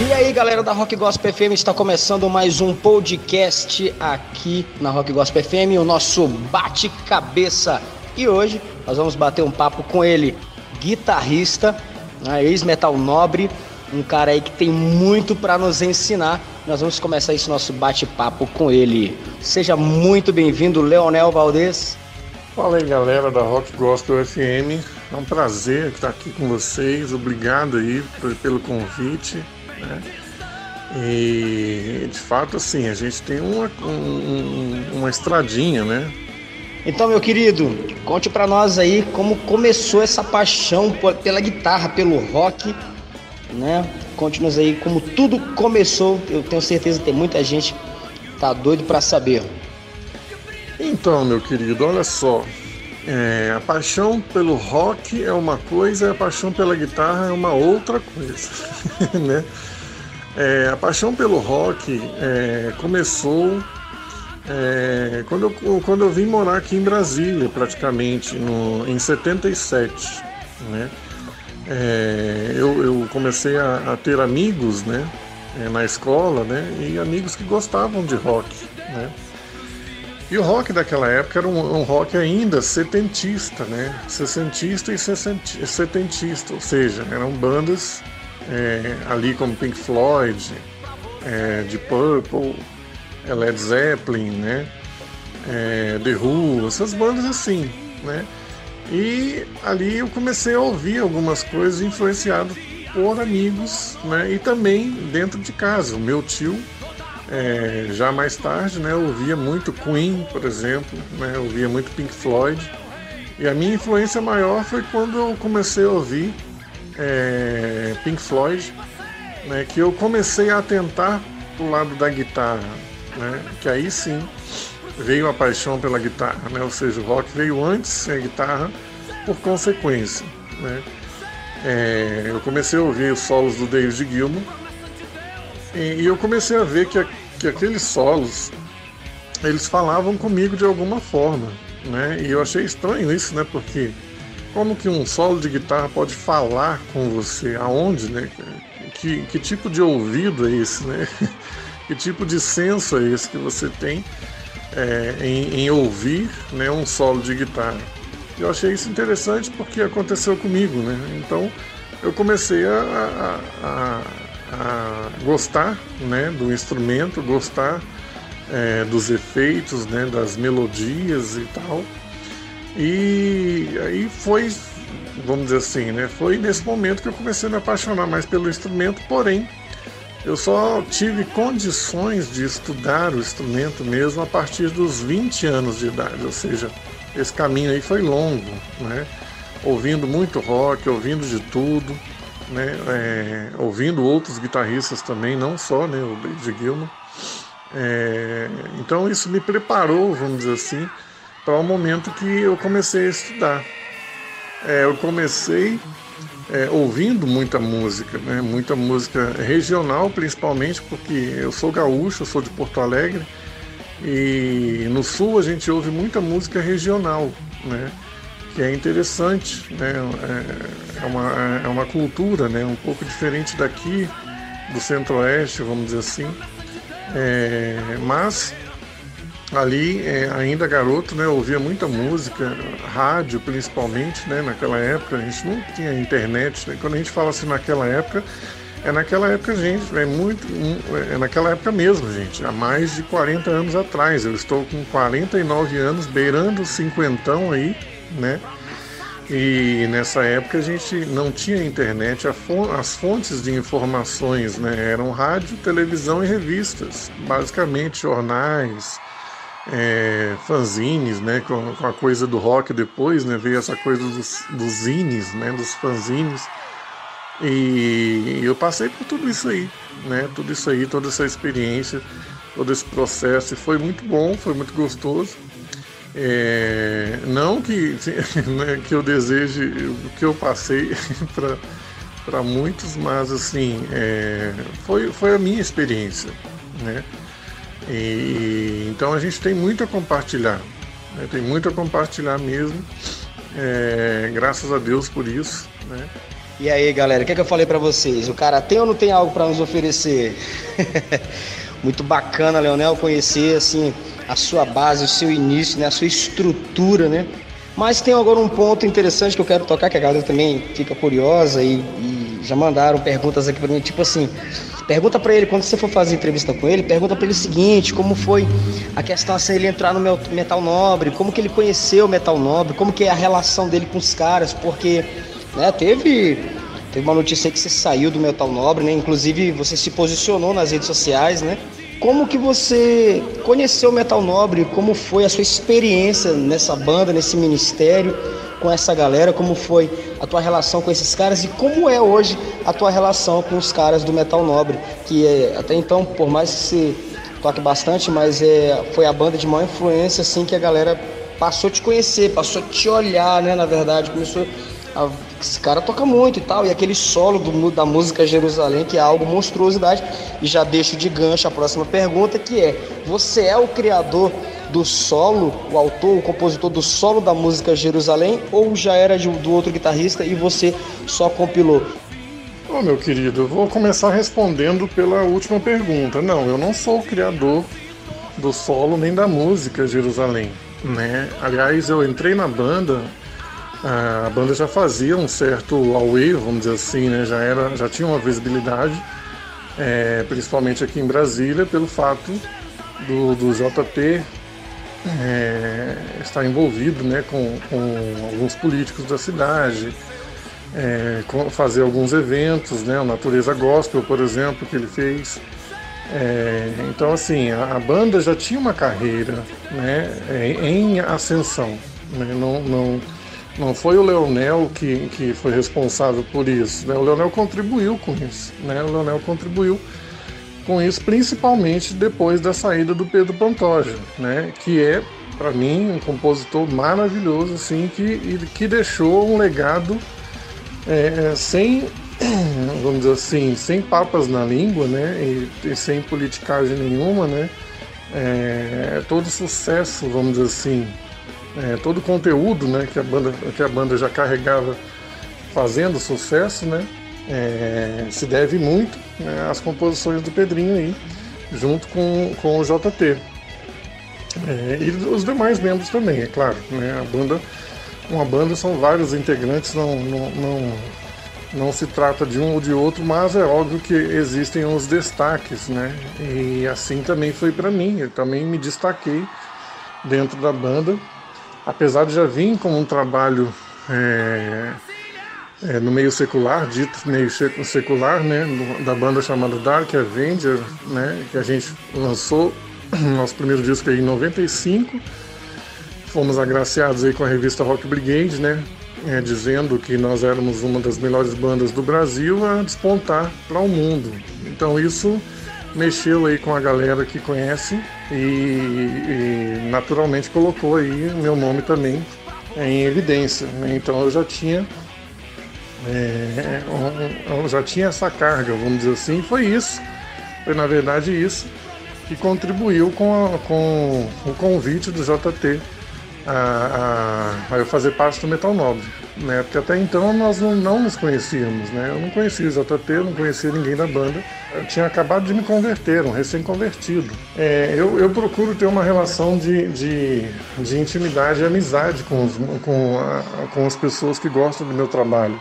E aí, galera da Rock Gospel FM, está começando mais um podcast aqui na Rock Gospel FM, o nosso bate-cabeça. E hoje nós vamos bater um papo com ele, guitarrista, né, ex-metal nobre, um cara aí que tem muito para nos ensinar. Nós vamos começar esse nosso bate-papo com ele. Seja muito bem-vindo, Leonel Valdez. Fala aí, galera da Rock Gospel FM. É um prazer estar aqui com vocês. Obrigado aí pelo convite. Né? E de fato, assim, a gente tem uma, um, uma estradinha, né? Então, meu querido, conte para nós aí como começou essa paixão pela guitarra, pelo rock, né? Conte-nos aí como tudo começou. Eu tenho certeza que tem muita gente que tá doido para saber. Então, meu querido, olha só. É, a paixão pelo rock é uma coisa, e a paixão pela guitarra é uma outra coisa, né? É, a paixão pelo rock é, começou é, quando, eu, quando eu vim morar aqui em Brasília, praticamente, no, em 77. Né? É, eu, eu, comecei a, a, ter amigos né, é, na escola né, e amigos que gostavam de rock. Né? E o rock daquela época era um, um rock ainda setentista, né? Sessentista e setentista, ou seja, eram bandas é, ali como Pink Floyd, é, de Purple, é Led Zeppelin, né? É, The Who, essas bandas assim, né? E ali eu comecei a ouvir algumas coisas influenciado por amigos, né? E também dentro de casa. O meu tio, é, já mais tarde, né? Ouvia muito Queen, por exemplo, né? Ouvia muito Pink Floyd. E a minha influência maior foi quando eu comecei a ouvir é, Pink Floyd, né? Que eu comecei a atentar pro lado da guitarra, né? Que aí sim veio a paixão pela guitarra, né? Ou seja, o rock veio antes a guitarra por consequência, né? É, eu comecei a ouvir os solos do David Gilmour e, e eu comecei a ver que, a, que aqueles solos eles falavam comigo de alguma forma, né? E eu achei estranho isso, né? Porque como que um solo de guitarra pode falar com você? Aonde, né? Que, que tipo de ouvido é esse, né? Que tipo de senso é esse que você tem é, em, em, ouvir né, um solo de guitarra? Eu achei isso interessante porque aconteceu comigo, né? Então eu comecei a, a, a, a gostar né, do instrumento, gostar é, dos efeitos, né, das melodias e tal. E aí foi, vamos dizer assim, né, foi nesse momento que eu comecei a me apaixonar mais pelo instrumento, porém eu só tive condições de estudar o instrumento mesmo a partir dos 20 anos de idade, ou seja, esse caminho aí foi longo, né? Ouvindo muito rock, ouvindo de tudo, né? É, ouvindo outros guitarristas também, não só, né? O David Gilmour. É, então isso me preparou, vamos dizer assim, para o momento que eu comecei a estudar. É, eu comecei é, ouvindo muita música, né? muita música regional, principalmente porque eu sou gaúcho, eu sou de Porto Alegre e no sul a gente ouve muita música regional, né? É interessante, né? é, é, uma, é uma cultura né? um pouco diferente daqui do centro-oeste, vamos dizer assim, é, mas ali é, ainda garoto, né, ouvia muita música, rádio principalmente, né, naquela época a gente não tinha internet, né, quando a gente fala assim naquela época, é naquela época, gente, é muito, é naquela época mesmo, gente, há mais de 40 anos atrás, eu estou com 49 anos, beirando cinquentão aí, né, e nessa época a gente não tinha internet, as fontes de informações né, eram rádio, televisão e revistas, basicamente jornais, é, fanzines, né, com, com, a coisa do rock depois, né, veio essa coisa dos, dos zines, né, dos fanzines. E eu passei por tudo isso aí, né, tudo isso aí, toda essa experiência, todo esse processo, e foi muito bom, foi muito gostoso. É, não que, né, que eu deseje o que eu passei para muitos, mas assim, é, foi, foi a minha experiência, né? E, então a gente tem muito a compartilhar, né? tem muito a compartilhar mesmo. É, graças a Deus por isso, né? E aí, galera, o que, é que eu falei para vocês? O cara tem ou não tem algo para nos oferecer? Muito bacana, Leonel, conhecer assim a sua base, o seu início, né, a sua estrutura, né? Mas tem agora um ponto interessante que eu quero tocar, que a galera também fica curiosa e, e já mandaram perguntas aqui para mim, tipo assim, pergunta para ele quando você for fazer entrevista com ele, pergunta para ele o seguinte, como foi a questão assim ele entrar no metal nobre, como que ele conheceu o metal nobre, como que é a relação dele com os caras, porque né, teve teve uma notícia aí que você saiu do metal nobre, né? Inclusive você se posicionou nas redes sociais, né? Como que você conheceu o Metal Nobre? Como foi a sua experiência nessa banda, nesse ministério, com essa galera? Como foi a tua relação com esses caras e como é hoje a tua relação com os caras do Metal Nobre? Que é, até então, por mais que você toque bastante, mas é, foi a banda de maior influência assim que a galera passou a te conhecer, passou a te olhar, né? Na verdade, começou a esse cara toca muito e tal. E aquele solo do, da música Jerusalém, que é algo monstruosidade. E já deixo de gancho a próxima pergunta, que é: Você é o criador do solo, o autor, o compositor do solo da música Jerusalém, ou já era de, do outro guitarrista e você só compilou? Ô oh, meu querido, eu vou começar respondendo pela última pergunta. Não, eu não sou o criador do solo nem da música Jerusalém, né? Aliás, eu entrei na banda a banda já fazia um certo away, vamos dizer assim, né? já, era, já tinha uma visibilidade, é, principalmente aqui em Brasília, pelo fato do, do JP é, estar envolvido né, com, com alguns políticos da cidade, é, fazer alguns eventos, né, o Natureza Gospel, por exemplo, que ele fez. É, então, assim, a, a, banda já tinha uma carreira né, em ascensão. Né, não, não, não foi o Leonel que, que foi responsável por isso. Né? O Leonel contribuiu com isso. Né? O Leonel contribuiu com isso, principalmente depois da saída do Pedro Pantoja, né? que é, para mim, um compositor maravilhoso, assim, que, que deixou um legado é, sem, vamos dizer assim, sem papas na língua, né? E, e sem politicagem nenhuma, né? É, todo sucesso, vamos dizer assim, é, todo o conteúdo né, que, a banda, que a banda já carregava fazendo sucesso, né, é, se deve muito né, às composições do Pedrinho aí, junto com, com o JT. É, e os demais membros também, é claro. Né, a banda, uma banda são vários integrantes, não, não, não, não se trata de um ou de outro, mas é óbvio que existem os destaques, né? E assim também foi para mim, eu também me destaquei dentro da banda apesar de já vir como um trabalho é, é, no meio secular, dito meio secular, né, da banda chamada Dark Avenger, né, que a gente lançou nosso primeiro disco aí em 95. Fomos agraciados aí com a revista Rock Brigade, né, é, dizendo que nós éramos uma das melhores bandas do Brasil a despontar para o mundo. Então isso mexeu aí com a galera que conhece e, e naturalmente colocou aí o meu nome também em evidência. Né? Então eu já tinha é, eu já tinha essa carga, vamos dizer assim, foi isso, foi na verdade isso que contribuiu com, a, com o convite do JT a, a, eu fazer parte do Metal Nobre, né? Porque até então nós não, não nos conhecíamos, né? Eu não conhecia o JT, eu não conhecia ninguém da banda. Eu tinha acabado de me converter, um recém-convertido. É, eu, eu procuro ter uma relação de, de, de intimidade e amizade com, os, com, a, com as pessoas que gostam do meu trabalho,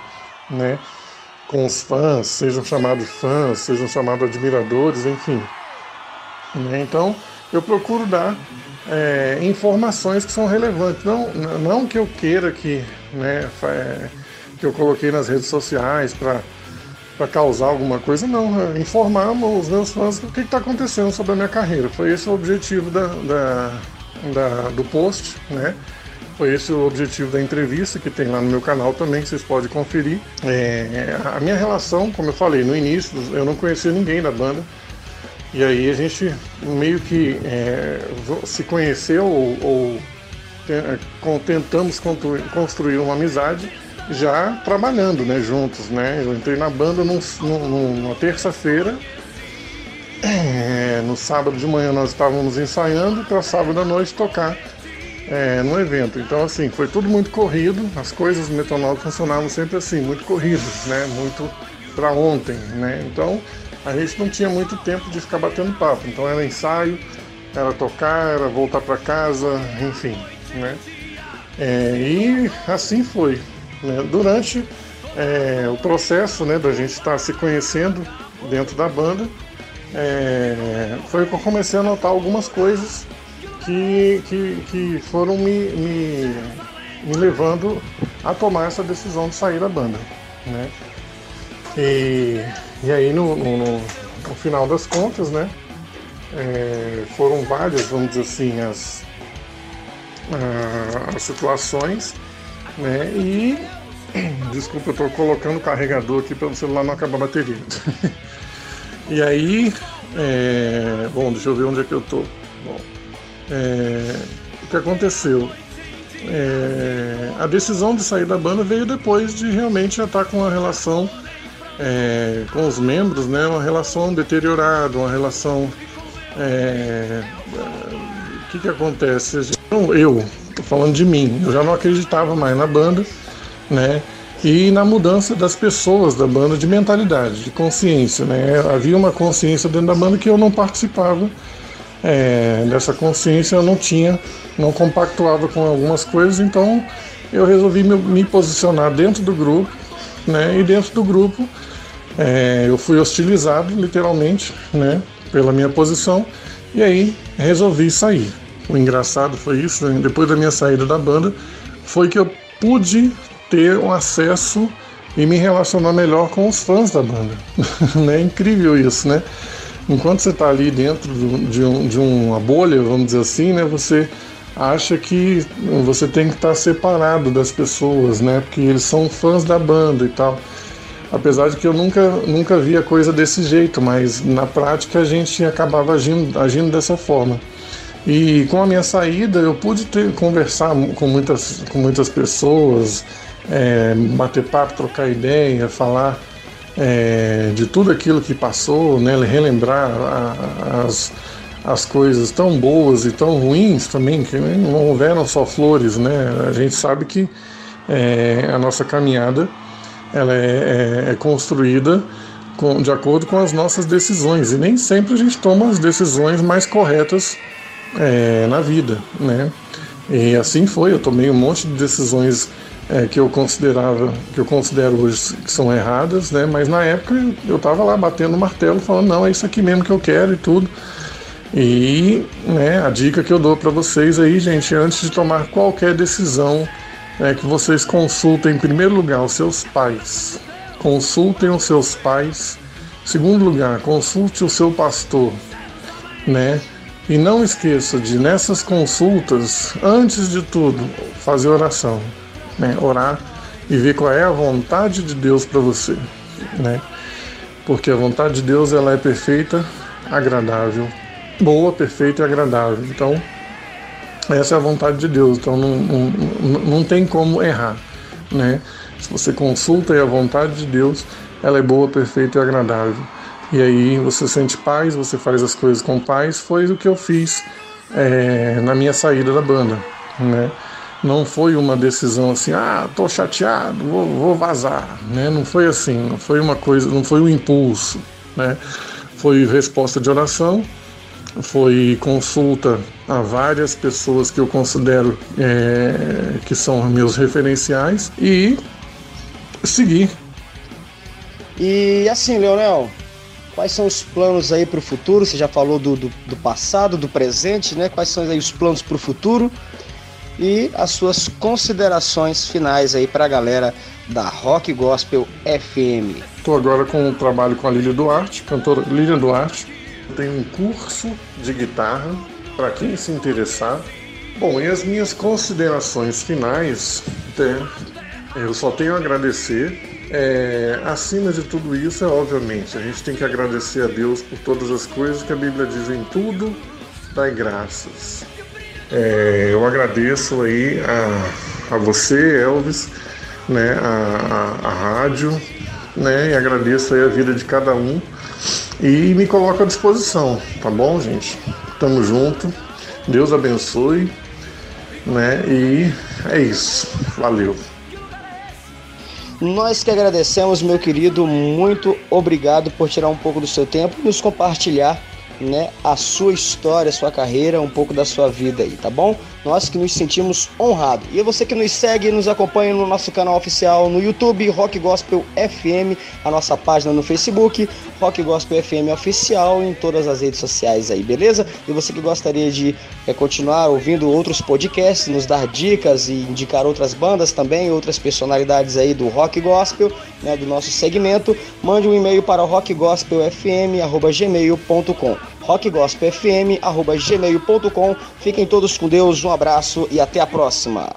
né? Com os fãs, sejam chamados fãs, sejam chamados admiradores, enfim. Né? Então, eu procuro dar é, informações que são relevantes. Não, não que eu queira que, né, é, que eu coloquei nas redes sociais para causar alguma coisa, não. É informar os meus fãs o que está acontecendo sobre a minha carreira. Foi esse o objetivo da, da, da, do post, né? Foi esse o objetivo da entrevista que tem lá no meu canal também, que vocês podem conferir. É, a minha relação, como eu falei no início, eu não conhecia ninguém da banda. E aí a gente meio que é, se conheceu ou, ou é, tentamos construir uma amizade já trabalhando né, juntos. Né? Eu entrei na banda num, num, numa terça-feira. É, no sábado de manhã nós estávamos ensaiando para sábado à noite tocar é, no evento. Então, assim, foi tudo muito corrido, as coisas do Metonol funcionavam sempre assim, muito corridas, né? Muito para ontem, né? Então, a gente não tinha muito tempo de ficar batendo papo. Então, era ensaio, era tocar, era voltar para casa, enfim, né? É, e assim foi. Né? Durante é, o processo né, da gente estar se conhecendo dentro da banda, é, foi que eu comecei a notar algumas coisas que, que, que foram me, me, me, levando a tomar essa decisão de sair da banda. Né? E, e aí, no, no, no final das contas, né, é, foram várias, vamos dizer assim, as, as situações, né, e desculpa, eu estou colocando o carregador aqui para o celular não acabar a bateria. e aí, é, bom, deixa eu ver onde é que eu estou. É, o que aconteceu? É, a decisão de sair da banda veio depois de realmente já estar com uma relação é, com os membros, né, uma relação deteriorada, uma relação. É, o que, que acontece? Eu, tô falando de mim, eu já não acreditava mais na banda, né? E na mudança das pessoas da banda de mentalidade, de consciência, né? Havia uma consciência dentro da banda que eu não participava é, dessa consciência eu não tinha, não compactuava com algumas coisas, então eu resolvi me, me posicionar dentro do grupo, né? E dentro do grupo é, eu fui hostilizado, literalmente, né? Pela minha posição, e aí resolvi sair. O engraçado foi isso, né? depois da minha saída da banda, foi que eu pude ter um acesso e me relacionar melhor com os fãs da banda. é incrível isso, né? enquanto você está ali dentro de, um, de uma bolha, vamos dizer assim, né, você acha que você tem que estar tá separado das pessoas, né, porque eles são fãs da banda e tal. Apesar de que eu nunca, nunca vi a coisa desse jeito, mas na prática a gente acabava agindo, agindo dessa forma. E com a minha saída eu pude ter, conversar com muitas, com muitas pessoas, é, bater papo, trocar ideia, falar é, de tudo aquilo que passou, né, relembrar a, as, as coisas tão boas e tão ruins também, que não houveram só flores, né? A gente sabe que é, a nossa caminhada ela é, é, é construída com, de acordo com as nossas decisões e nem sempre a gente toma as decisões mais corretas é, na vida, né? E assim foi, eu tomei um monte de decisões é, que eu considerava, que eu considero hoje que são erradas, né? Mas na época eu estava lá batendo o martelo, falando não, é isso aqui mesmo que eu quero e tudo. E né, a dica que eu dou para vocês aí, gente, antes de tomar qualquer decisão, é que vocês consultem em primeiro lugar os seus pais. Consultem os seus pais. Segundo lugar, consulte o seu pastor, né? E não esqueça de nessas consultas, antes de tudo, fazer oração né? Orar e ver qual é a vontade de Deus para você, né? Porque a vontade de Deus ela é perfeita, agradável, boa, perfeita e agradável. Então, essa é a vontade de Deus. Então, não, não, não tem como errar, né? Se você consulta a vontade de Deus, ela é boa, perfeita e agradável. E aí você sente paz, você faz as coisas com paz. Foi o que eu fiz é, na minha saída da banda, né? não foi uma decisão assim, ah, tô chateado, vou, vou vazar, né? Não foi assim, não foi uma coisa, não foi um impulso, né? Foi resposta de oração, foi consulta a várias pessoas que eu considero é, que são meus referenciais e seguir. E assim, Leonel, quais são os planos aí para o futuro? Você já falou do, do, do passado, do presente, né? Quais são aí os planos para o futuro? e as suas considerações finais aí para a galera da Rock Gospel FM. Estou agora com o trabalho com a Lília Duarte, cantora Lília Duarte. Tem um curso de guitarra para quem se interessar. Bom, e as minhas considerações finais, é, eu só tenho a agradecer. É, acima de tudo isso, é obviamente, a gente tem que agradecer a Deus por todas as coisas que a Bíblia diz em tudo, dai graças. É, eu agradeço aí a, a você, Elvis, né, a, a, a rádio, né, e agradeço aí a vida de cada um e me coloco à disposição, tá bom, gente? Tamo junto, Deus abençoe né? E é isso. Valeu. Nós que agradecemos, meu querido, muito obrigado por tirar um pouco do seu tempo e nos compartilhar né, a sua história, a sua carreira, um pouco da sua vida aí, tá bom? Nós que nos sentimos honrados. E você que nos segue, nos acompanha no nosso canal oficial no YouTube, Rock Gospel FM, a nossa página no Facebook, Rock Gospel FM Oficial, em todas as redes sociais aí, beleza? E você que gostaria de é, continuar ouvindo outros podcasts, nos dar dicas e indicar outras bandas também, outras personalidades aí do Rock Gospel, né, do nosso segmento, mande um e-mail para rockgospelfm.gmail.com rockgospelfm.gmail.com Fiquem todos com Deus, um abraço e até a próxima.